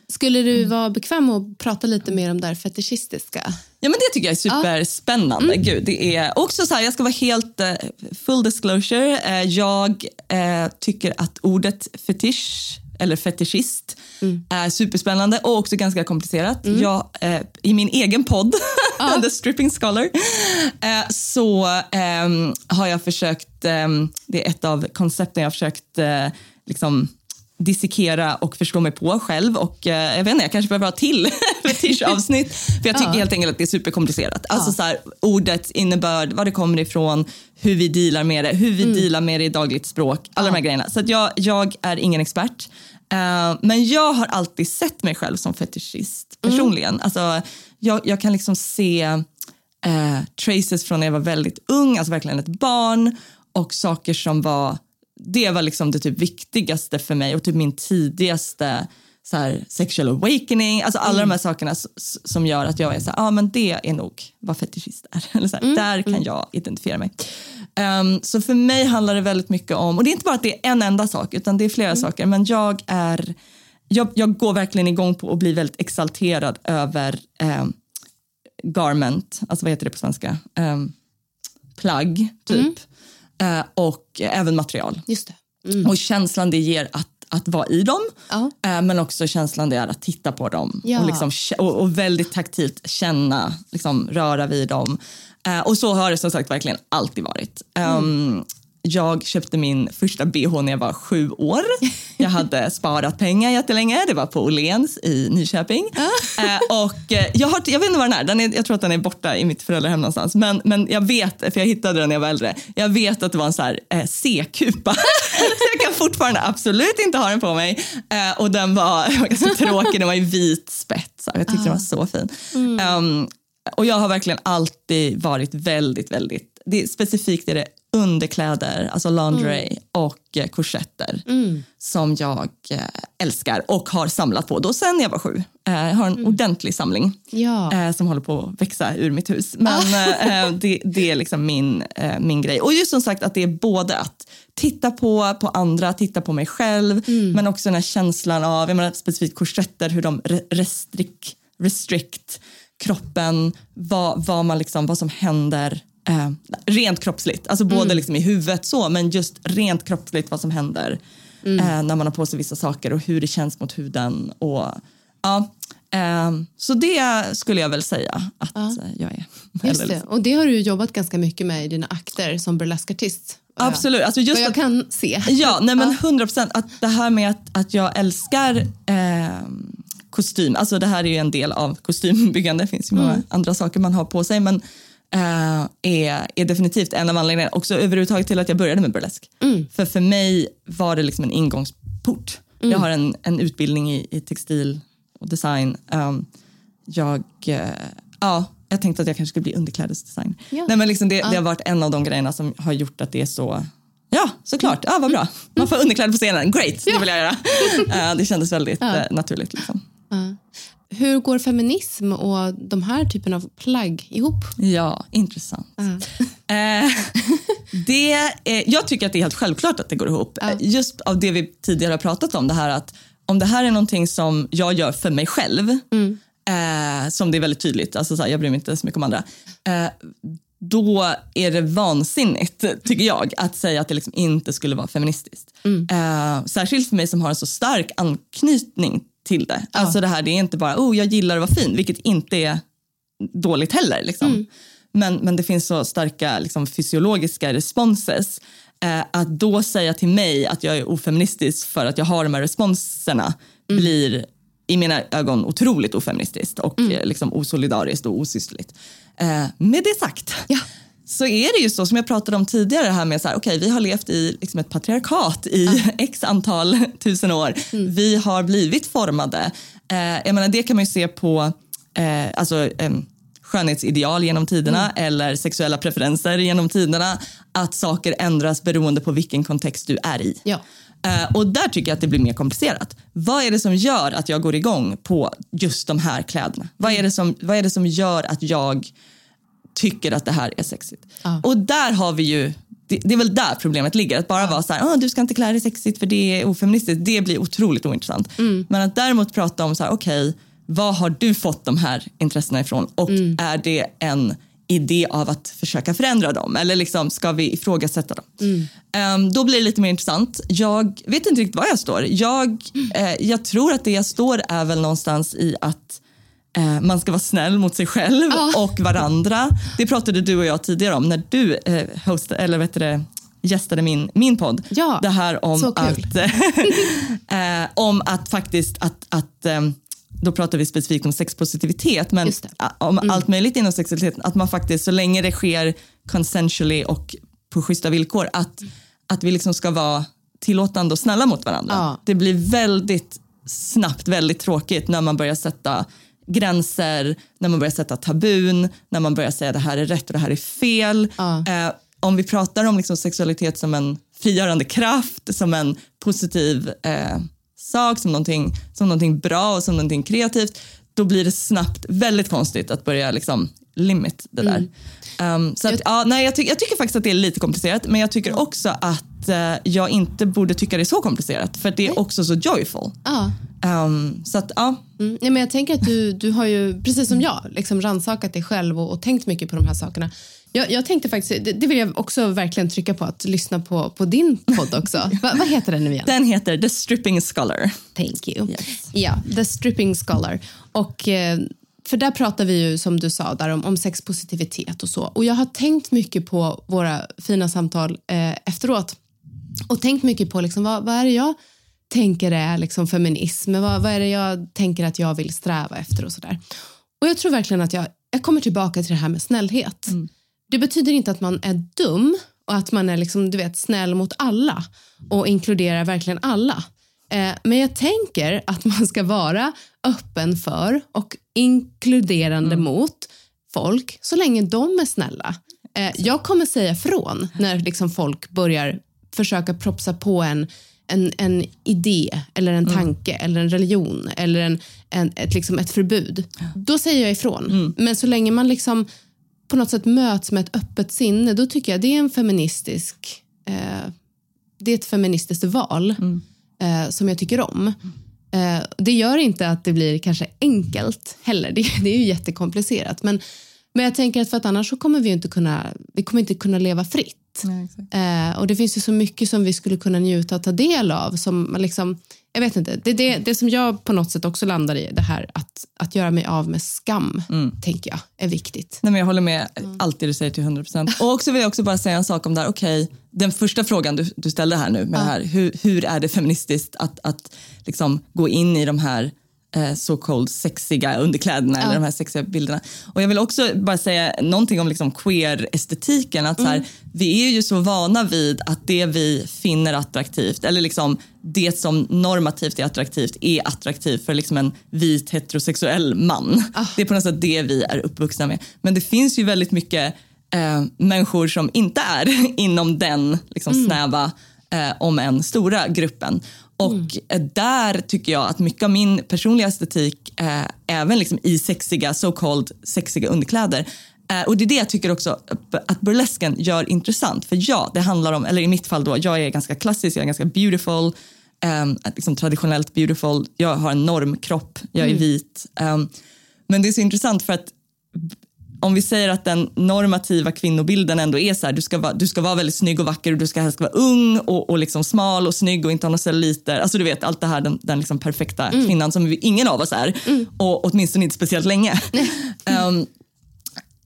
Skulle du vara bekväm att prata lite mer om det här fetischistiska? Ja, men det tycker jag är superspännande. Mm. Gud, det är också så här, jag ska vara helt eh, full disclosure. Eh, jag eh, tycker att ordet fetisch eller fetischist Mm. är superspännande och också ganska komplicerat. Jag, eh, I min egen podd, The Stripping Scholar, eh, så ehm, har jag försökt, ehm, det är ett av koncepten jag har försökt eh, liksom dissekera och förstå mig på själv. Och eh, jag vet inte, jag kanske behöver ha till fetischavsnitt. För jag tycker helt enkelt att det är superkomplicerat. Alltså så här, ordets innebörd, var det kommer ifrån, hur vi dealar med det, hur vi dealar med det i dagligt språk. Alla de här grejerna. Så jag, jag är ingen expert. Eh, men jag har alltid sett mig själv som fetischist personligen. Alltså, jag, jag kan liksom se eh, traces från när jag var väldigt ung, alltså verkligen ett barn och saker som var, det var liksom det typ viktigaste för mig och typ min tidigaste så här, sexual awakening, alltså alla de här sakerna s- s- som gör att jag är så här, ja ah, men det är nog vad fetischist är. Eller så här, Där kan jag identifiera mig. Ehm, så för mig handlar det väldigt mycket om, och det är inte bara att det är en enda sak utan det är flera saker, men jag är, jag, jag går verkligen igång på att bli väldigt exalterad över ehm, garment, alltså vad heter det på svenska? Um, plagg, typ. Eh, och även material. Just det. Och känslan det ger att, att vara i dem, Ja. eh, men också känslan det är att titta på dem. Ja. Och, liksom, och, och väldigt taktilt känna, liksom, röra vid dem. Eh, och så har det som sagt verkligen alltid varit. Um, jag köpte min första bh när jag var sju år. Jag hade sparat pengar jättelänge. Det var på Åhléns i Nyköping. Eh, och eh, jag, har, jag vet inte var den är. Den är. Jag tror att den är borta i mitt föräldrahem någonstans. Men, men jag vet, för jag hittade den när jag var äldre. Jag vet att det var en så här eh, C-kupa. Så jag kan fortfarande absolut inte ha den på mig. Eh, och den var, den var ganska tråkig. Den var i vit spets. Jag tyckte den var så fin. Um, och jag har verkligen alltid varit väldigt, väldigt, det, är- specifikt är det underkläder, alltså lingerie och eh, korsetter som jag eh, älskar och har samlat på då sen jag var sju. Eh, jag har en ordentlig samling Ja. som håller på att växa ur mitt hus. Men eh, det, det är liksom min, min grej. Och just som sagt att det är både att titta på, på andra, titta på mig själv, men också den här känslan av, jag menar specifikt korsetter, hur de re- restrict, restrict kroppen, vad, vad, man liksom, vad som händer eh, rent kroppsligt. Alltså både liksom i huvudet så, men just rent kroppsligt vad som händer eh, när man har på sig vissa saker och hur det känns mot huden. Och, ja, ehm, så det skulle jag väl säga att eh, jag är. Just det. Och det har du jobbat ganska mycket med i dina akter som burleskartist. Absolut. Alltså just Vad jag att- kan se. Ja, nej men 100 procent. Att det här med att, att jag älskar eh, kostym, alltså det här är ju en del av kostymbyggande, det finns ju många andra saker man har på sig, men eh, är, är definitivt en av anledningarna också överhuvudtaget till att jag började med burlesk. För för mig var det liksom en ingångsport. Jag har en, en utbildning i, i textil och design. Um, jag, eh, ja, jag tänkte att jag kanske skulle bli underklädesdesigner. Ja. Nej, men liksom det, det har varit en av de grejerna som har gjort att det är så Ja, såklart. Ja, vad bra. Man får underkläder på scenen. Great, det vill jag göra. Eh, det kändes väldigt naturligt. Liksom. Hur går feminism och de här typen av plagg ihop? Ja, intressant. Eh, det är, jag tycker att det är helt självklart att det går ihop. Eh, Just av det vi tidigare har pratat om, det här att om det här är någonting som jag gör för mig själv, eh, som det är väldigt tydligt, alltså så här, jag bryr mig inte så mycket om andra, eh, då är det vansinnigt, tycker jag, att säga att det liksom inte skulle vara feministiskt. Eh, särskilt för mig som har en så stark anknytning till det. Alltså det här, det är inte bara, oh, jag gillar att vara fin, vilket inte är dåligt heller. Liksom. Men, men det finns så starka liksom, fysiologiska responses. Eh, att då säga till mig att jag är ofeministisk för att jag har de här responserna blir i mina ögon otroligt ofeministiskt och eh, liksom osolidariskt och osysterligt. Eh, med det sagt så är det ju så som jag pratade om tidigare här med så här, okej vi har levt i liksom ett patriarkat i x antal tusen år. Vi har blivit formade. Eh, jag menar det kan man ju se på eh, alltså, em, skönhetsideal genom tiderna eller sexuella preferenser genom tiderna. Att saker ändras beroende på vilken kontext du är i. Ja. Eh, och där tycker jag att det blir mer komplicerat. Vad är det som gör att jag går igång på just de här kläderna? Vad är det som, vad är det som gör att jag tycker att det här är sexigt? Och där har vi ju, det, det är väl där problemet ligger. Att bara vara så här, "Ah, du ska inte klä dig sexigt för det är ofeministiskt. Det blir otroligt ointressant. Men att däremot prata om så här, okej, var har du fått de här intressena ifrån och är det en idé av att försöka förändra dem eller liksom ska vi ifrågasätta dem? Ehm, då blir det lite mer intressant. Jag vet inte riktigt var jag står. Jag, eh, jag tror att det jag står är väl någonstans i att eh, man ska vara snäll mot sig själv och varandra. Det pratade du och jag tidigare om när du eh, hostade, eller vet det, gästade min, min podd. Ja, det här om att, eh, om att faktiskt att, att eh, då pratar vi specifikt om sexpositivitet, men om allt möjligt inom sexualitet, att man faktiskt så länge det sker consensually och på schyssta villkor, att, att vi liksom ska vara tillåtande och snälla mot varandra. Ja. Det blir väldigt snabbt väldigt tråkigt när man börjar sätta gränser, när man börjar sätta tabun, när man börjar säga det här är rätt och det här är fel. Ja. Eh, om vi pratar om liksom sexualitet som en frigörande kraft, som en positiv eh, sak, som någonting, som någonting bra och som någonting kreativt, då blir det snabbt väldigt konstigt att börja liksom limit det där. Um, så att, ja, nej, jag, ty- jag tycker faktiskt att det är lite komplicerat, men jag tycker också att eh, jag inte borde tycka det är så komplicerat, för det är också så joyful. Ja. Um, så att, ja. Mm. Ja, men jag tänker att du, du har ju, precis som jag, liksom rannsakat dig själv och, och tänkt mycket på de här sakerna. Jag, jag tänkte faktiskt, det, det vill jag också verkligen trycka på, att lyssna på, på din podd också. Va, vad heter den nu igen? Den heter The Stripping Scholar. Thank you. Yes. Ja, The Stripping Scholar. Och, eh, för där pratar vi ju, som du sa, där om, om sexpositivitet och så. Och jag har tänkt mycket på våra fina samtal eh, efteråt. Och tänkt mycket på liksom, vad, vad är det jag tänker är liksom feminism? Vad, vad är det jag tänker att jag vill sträva efter och sådär. Och jag tror verkligen att jag, jag kommer tillbaka till det här med snällhet. Det betyder inte att man är dum och att man är liksom, du vet, snäll mot alla och inkluderar verkligen alla. Eh, men jag tänker att man ska vara öppen för och inkluderande mot folk så länge de är snälla. Eh, jag kommer säga från när liksom folk börjar försöka propsa på en, en, en idé eller en tanke eller en religion eller en, en, ett, liksom ett förbud. Då säger jag ifrån. Men så länge man liksom på något sätt möts med ett öppet sinne, då tycker jag det är en feministisk eh, det är ett feministiskt val eh, som jag tycker om. Eh, det gör inte att det blir kanske enkelt heller. Det, det är ju jättekomplicerat. Men, men jag tänker att för att annars så kommer vi inte kunna, vi kommer inte kunna leva fritt. Eh, och det finns ju så mycket som vi skulle kunna njuta och ta del av. Som liksom, jag vet inte, det, det, det som jag på något sätt också landar i, det här att, att göra mig av med skam, tänker jag, är viktigt. Nej, men jag håller med allt det du säger till 100 procent. Och också vill jag också bara säga en sak om det här. Okej, den första frågan du, du ställde här nu med det här. Hur, hur är det feministiskt att, att liksom gå in i de här eh, så called sexiga underkläderna eller de här sexiga bilderna. Och jag vill också bara säga någonting om liksom queer-estetiken. Att så här, vi är ju så vana vid att det vi finner attraktivt eller liksom det som normativt är attraktivt är attraktivt för liksom en vit heterosexuell man. Det är på något sätt det vi är uppvuxna med. Men det finns ju väldigt mycket eh, människor som inte är inom den liksom, snäva, eh, om än stora gruppen. Och eh, där tycker jag att mycket av min personliga estetik, eh, även liksom i sexiga, so called sexiga underkläder, eh, och det är det jag tycker också att burlesken gör intressant. För ja, det handlar om, eller i mitt fall då, jag är ganska klassisk, jag är ganska beautiful, eh, liksom traditionellt beautiful, jag har en normkropp, jag är vit. eh, men det är så intressant för att om vi säger att den normativa kvinnobilden ändå är så här, du ska vara, du ska vara väldigt snygg och vacker och du ska helst vara ung och, och liksom smal och snygg och inte ha några celluliter. Alltså du vet allt det här, den, den liksom perfekta kvinnan som vi, ingen av oss är och åtminstone inte speciellt länge. Ehm,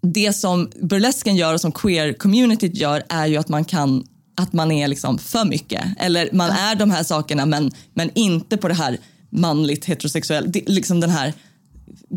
det som burlesken gör och som queer-communityt gör är ju att man kan att man är liksom för mycket. Eller man är de här sakerna men, men inte på det här manligt heterosexuellt, liksom den här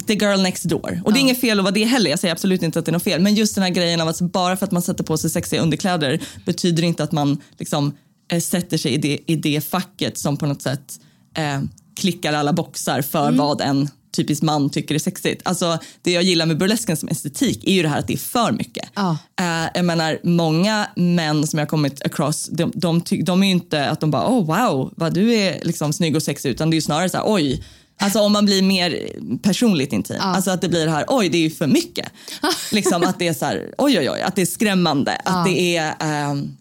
the girl next door. Och det är inget fel att vara det heller, jag säger absolut inte att det är något fel. Men just den här grejen av att bara för att man sätter på sig sexiga underkläder betyder inte att man liksom eh, sätter sig i det, i det facket som på något sätt eh, klickar alla boxar för vad en typisk man tycker är sexigt. Alltså det jag gillar med burlesken som estetik är ju det här att det är för mycket. Ja. Eh, jag menar många män som jag kommit across, de, de, de är ju inte att de bara oh wow vad du är liksom snygg och sexig utan det är ju snarare så här oj Alltså om man blir mer personligt intim. Alltså att det blir det här, oj det är ju för mycket. liksom att det är så här, oj oj oj, att det är skrämmande. Att det är, ehm,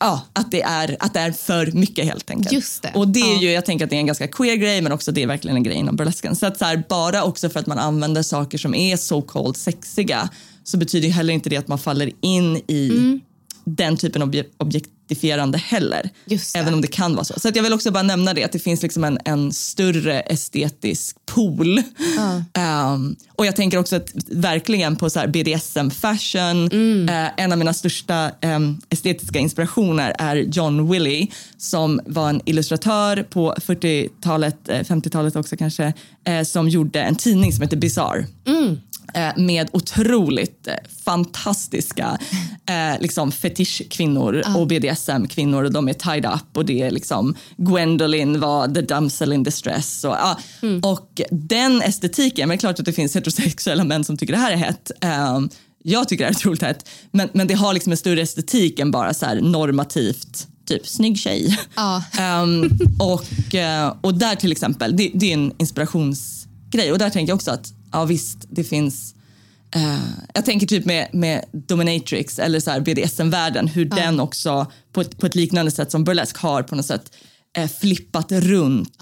ja, att, det är, att det är för mycket helt enkelt. Just det. Och det är Ja. ju, jag tänker att det är en ganska queer grej men också det är verkligen en grej inom burlesken. Så att så här, bara också för att man använder saker som är so called sexiga så betyder ju heller inte det att man faller in i Mm. den typen av obje- objektifierande heller. Även om det kan vara så. Så jag vill också bara nämna det att det finns liksom en, en större estetisk pool. Ehm, och jag tänker också att, verkligen på så BDSM fashion. Mm. Eh, en av mina största em, estetiska inspirationer är John Willie som var en illustratör på 40-talet, eh, 50-talet också kanske, eh, som gjorde en tidning som heter Bizarre eh, med otroligt eh, fantastiska eh, liksom fetischkvinnor och BDSM-kvinnor. och De är tied up och det är liksom Gwendolyn var the damsel in distress. Och, ja. och den estetiken, men det är klart att det finns heterosexuella män som tycker det här är hett. Eh, jag tycker det här är otroligt hett, men, men det har liksom en större estetik än bara så normativt Typ snygg tjej. Ja. Ehm, och, eh, och där till exempel, det, det är en inspirationsgrej. Och där tänker jag också att ja visst, det finns eh, jag tänker typ med, med Dominatrix eller så här BDSM-världen, hur den också på ett, på ett liknande sätt som burlesk har på något sätt eh, flippat runt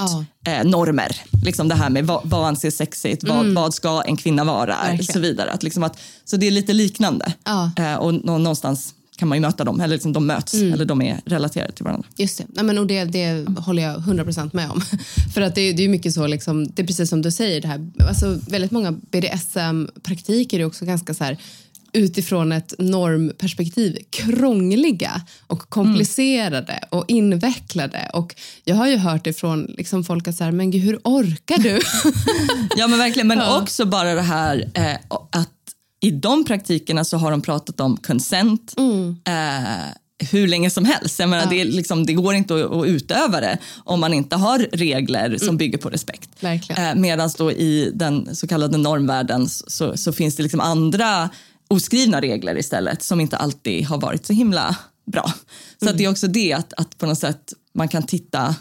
eh, normer. Liksom det här med vad, vad anses sexigt, vad, vad ska en kvinna vara och Verkligen. så vidare. Att liksom att, så det är lite liknande. Och nå, någonstans kan man ju möta dem, eller liksom de möts, eller de är relaterade till varandra. Just det. Nej, men, och det, det håller jag 100% med om. För att det, är- det är mycket så, liksom, det är precis som du säger, det här, alltså, väldigt många BDSM-praktiker är också ganska så här utifrån ett normperspektiv krångliga och komplicerade och invecklade. Och jag har ju hört ifrån liksom folk att så här, men gud, hur orkar du? Ja men verkligen, men Ja. också bara det här eh, att i de praktikerna så har de pratat om consent eh, hur länge som helst. Jag menar, det, är liksom, det går inte att, att utöva det om man inte har regler som bygger på respekt. Eh, Medan då i den så kallade normvärlden så, så finns det liksom andra oskrivna regler istället som inte alltid har varit så himla bra. Så att det är också det att, att på något sätt man kan titta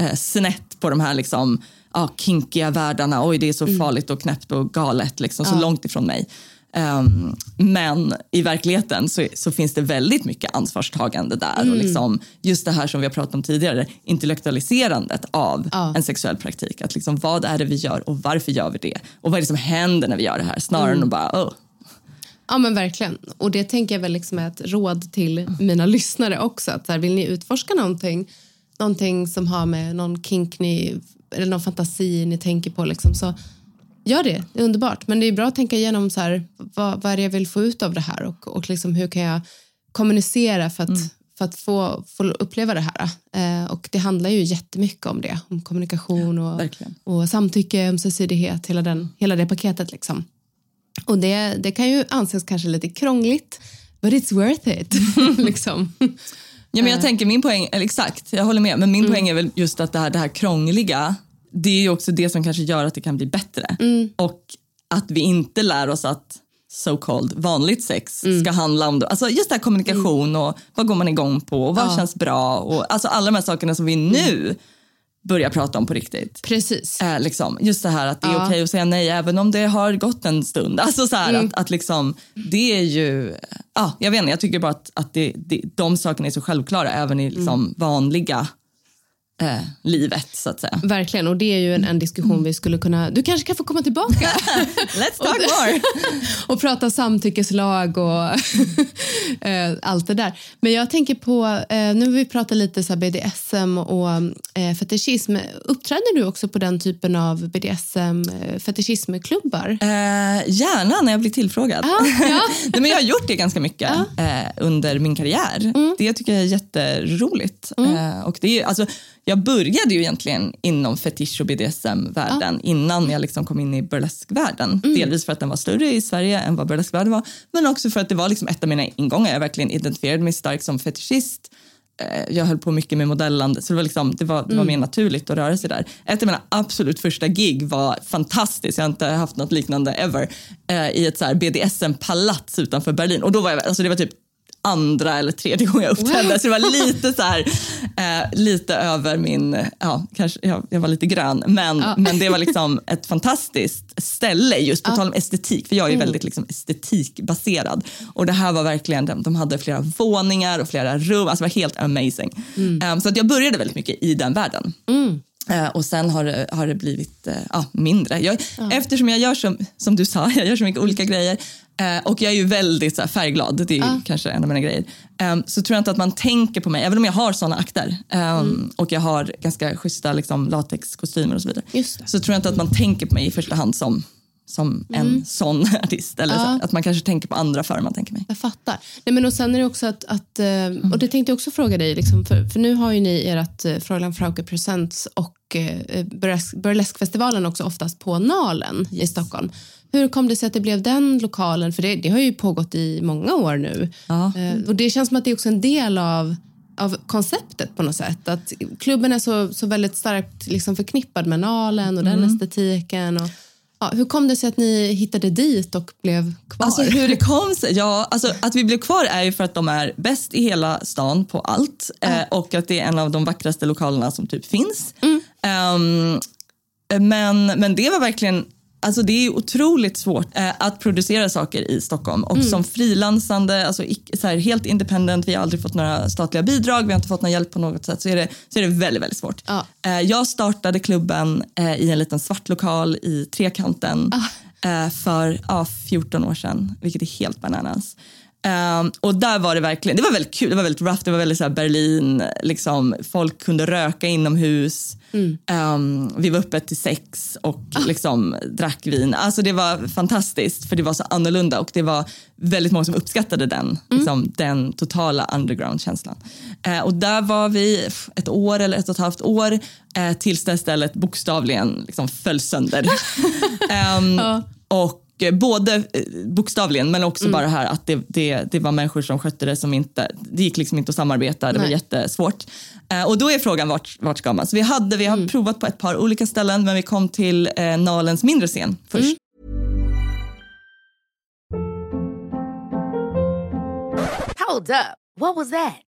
eh, snett på de här liksom, ja, kinkiga världarna. Oj, det är så farligt och knäppt och galet, liksom, så långt ifrån mig. Ehm, men i verkligheten så, så finns det väldigt mycket ansvarstagande där. Och liksom, just det här som vi har pratat om tidigare, intellektualiserandet av Ja. en sexuell praktik. Att liksom, vad är det vi gör och varför gör vi det? Och vad är det som händer när vi gör det här? Snarare än att bara, oh, Ja men verkligen. Och det tänker jag väl liksom är ett råd till mina lyssnare också. Att så här, vill ni utforska någonting, någonting som har med någon kink ni, eller någon fantasi ni tänker på liksom, så gör det. Det är underbart. Men det är bra att tänka igenom så här, vad, vad är det jag vill få ut av det här och, och liksom, hur kan jag kommunicera för att, för att få, få uppleva det här. Eh, och det handlar ju jättemycket om det. Om kommunikation och, verkligen. och samtycke, ömsesidighet, hela, den, hela det paketet. Liksom. Och det, det kan ju anses kanske lite krångligt, but it's worth it. liksom. Ja, men jag tänker min poäng, eller exakt, jag håller med, men min poäng är väl just att det här, det här krångliga, det är ju också det som kanske gör att det kan bli bättre. Och att vi inte lär oss att so called vanligt sex ska handla om, alltså just det här kommunikation och vad går man igång på och vad känns bra och alltså alla de här sakerna som vi nu börjar prata om på riktigt. Precis. Eh, liksom, just det här att det är Ja. okej att säga nej även om det har gått en stund. Alltså så här, att, att liksom, det är ju, ja, jag vet inte, jag tycker bara att, att det, det, de sakerna är så självklara även i liksom vanliga eh, livet så att säga. Verkligen, och det är ju en, en diskussion vi skulle kunna... Du kanske kan få komma tillbaka Let's talk more! och prata samtyckeslag och eh, allt det där. Men jag tänker på, eh, nu vi pratat lite så BDSM och eh, fetischism. Uppträder du också på den typen av BDSM eh? Eh, gärna när jag blir tillfrågad. Ja, ja. Nej, men jag har gjort det ganska mycket eh, under min karriär. Mm. Det tycker jag är jätteroligt. Eh, och det är, alltså, jag började ju egentligen inom fetisch och BDSM-världen innan jag liksom kom in i burleskvärlden. Mm. Delvis för att den var större i Sverige än vad burleskvärlden var, men också för att det var liksom ett av mina ingångar. Jag verkligen identifierade mig starkt som fetischist. Eh, Jag höll på mycket med modellande, så det var, liksom, det var, det var mer naturligt att röra sig där. Ett av mina absolut första gig var fantastiskt, jag har inte haft något liknande ever, eh, i ett BDSM-palats utanför Berlin. Och då var jag, alltså det var typ andra eller tredje gången jag uppträdde. Så det var lite så här, eh, lite över min, ja, kanske, jag, jag var lite grön. Men, Ja. men det var liksom ett fantastiskt ställe just på tal om estetik. För jag är Mm. väldigt liksom, estetikbaserad. Och det här var verkligen, de, de hade flera våningar och flera rum. Alltså det var helt amazing. Eh, så att jag började väldigt mycket i den världen. Eh, och sen har det, har det blivit ja, mindre. Jag, Eftersom jag gör som, som du sa, jag gör så mycket olika grejer och jag är ju väldigt så färgglad, det är ju kanske en av mina grejer. Eh, så tror jag inte att man tänker på mig, även om jag har såna akter. Eh, och jag har ganska schyssta liksom, latexkostymer och så vidare. Så tror jag inte att man tänker på mig i första hand som, som en sån artist. Eller så, att man kanske tänker på andra före man tänker mig. Jag fattar. Nej, men och sen är det också att, att eh, och det tänkte jag också fråga dig, liksom, för, för nu har ju ni ert eh, Fräulein Frauke Presents och eh, Burlesk, Burleskfestivalen också oftast på Nalen i Stockholm. Hur kom det sig att det blev den lokalen? För det, det har ju pågått i många år nu. Ja. Eh, och det känns som att det är också en del av av konceptet på något sätt. Att klubben är så, så väldigt starkt liksom förknippad med Nalen och den estetiken. Och, ja, hur kom det sig att ni hittade dit och blev kvar? Alltså hur det kom sig? Ja, alltså, att vi blev kvar är ju för att de är bäst i hela stan på allt eh, och att det är en av de vackraste lokalerna som typ finns. Ehm, men, men det var verkligen Alltså det är otroligt svårt eh, att producera saker i Stockholm och som frilansande, alltså ic- så här, helt independent, vi har aldrig fått några statliga bidrag, vi har inte fått någon hjälp på något sätt, så är det, så är det väldigt, väldigt svårt. Ja. Eh, jag startade klubben eh, i en liten svart lokal i Trekanten eh, för ja, 14 år sedan, vilket är helt bananas. Ehm, och där var det verkligen, det var väldigt kul, det var väldigt rough, det var väldigt så Berlin, liksom, folk kunde röka inomhus. Ehm, vi var uppe till sex och liksom drack vin. Alltså det var fantastiskt för det var så annorlunda och det var väldigt många som uppskattade den, liksom, den totala underground-känslan. Eh, och där var vi ett år eller ett och ett halvt år eh, tills det stället bokstavligen liksom föll sönder. Ehm, Och eh, både eh, bokstavligen men också bara här att det, det, det var människor som skötte det som inte, det gick liksom inte att samarbeta, det var Nej. jättesvårt. Eh, och då är frågan vart, vart ska man? Så vi, hade, vi har provat på ett par olika ställen men vi kom till eh, Nalens mindre scen först. Hold up. What was that?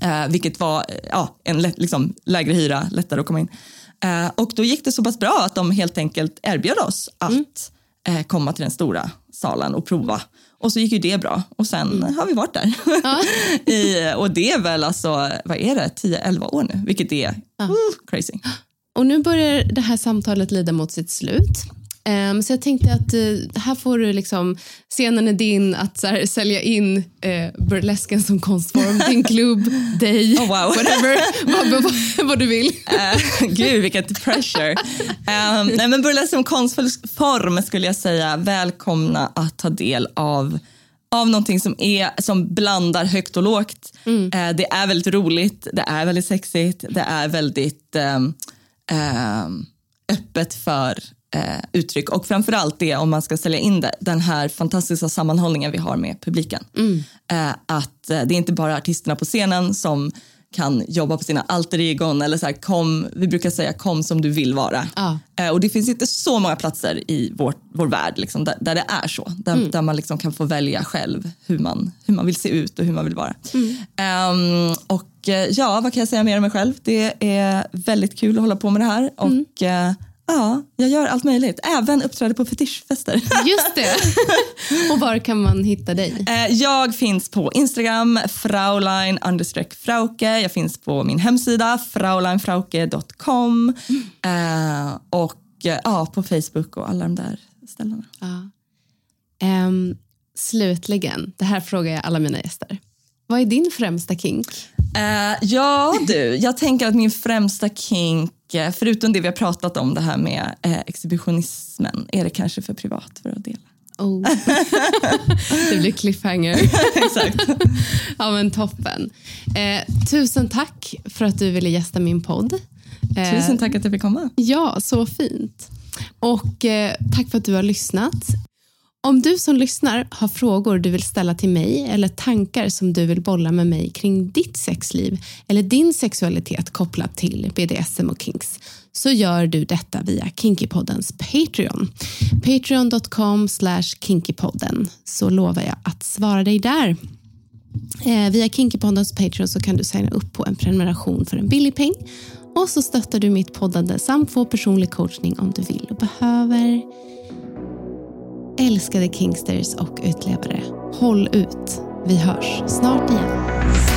Eh, vilket var eh, ja, en liksom, lägre hyra, lättare att komma in. Eh, och då gick det så pass bra att de helt enkelt erbjöd oss att eh, komma till den stora salen och prova. Och så gick ju det bra och sen har vi varit där. I, och det är väl alltså, vad är det, 10-11 år nu, vilket är uh, crazy. Och nu börjar det här samtalet lida mot sitt slut. Ehm, så jag tänkte att eh, här får du liksom, scenen är din att så här, sälja in uh, burlesken som konstform, din klubb, dig, Oh, wow. whatever, vad, vad, vad du vill. Eh, Gud, vilket pressure. Um, nej, men burlesk som konstform skulle jag säga välkomna att ta del av av någonting som, är, som blandar högt och lågt. Eh, det är väldigt roligt, det är väldigt sexigt, det är väldigt ehm, öppet för eh, uttryck och framförallt det om man ska sälja in det, den här fantastiska sammanhållningen vi har med publiken. Eh, att eh, det är inte bara artisterna på scenen som kan jobba på sina alter egon eller så här, kom, vi brukar säga kom som du vill vara. Ja. Eh, och det finns inte så många platser i vår, vår värld liksom, där, där det är så. Där, Mm. där man liksom kan få välja själv hur man, hur man vill se ut och hur man vill vara. Mm. Ehm, och eh, ja, vad kan jag säga mer om mig själv? Det är väldigt kul att hålla på med det här. Mm. Och eh, ja, jag gör allt möjligt. Även uppträder på fetischfester. Just det. och var kan man hitta dig? Eh, Jag finns på Instagram, fraulein frauke. Jag finns på min hemsida, frauleinfrauke.com. Eh, och eh, ja, på Facebook och alla de där ställena. Ja. Ehm, slutligen, det här frågar jag alla mina gäster. Vad är din främsta kink? Eh, ja du, jag tänker att min främsta kink, förutom det vi har pratat om, det här med eh, exhibitionismen, är det kanske för privat för att dela. Oh. det blir cliffhanger. Exakt. ja, men toppen. Eh, tusen tack för att du ville gästa min podd. Eh, Tusen tack att jag fick komma. Ja, så fint. Och eh, tack för att du har lyssnat. Om du som lyssnar har frågor du vill ställa till mig eller tankar som du vill bolla med mig kring ditt sexliv eller din sexualitet kopplat till BDSM och kinks så gör du detta via Kinkypoddens Patreon. Patreon.com slash kinkypodden så lovar jag att svara dig där. Eh, via Kinkypoddens Patreon så kan du signa upp på en prenumeration för en billig peng och så stöttar du mitt poddande samt få personlig coachning om du vill och behöver. Älskade Kingsters och utlevare, håll ut. Vi hörs snart igen.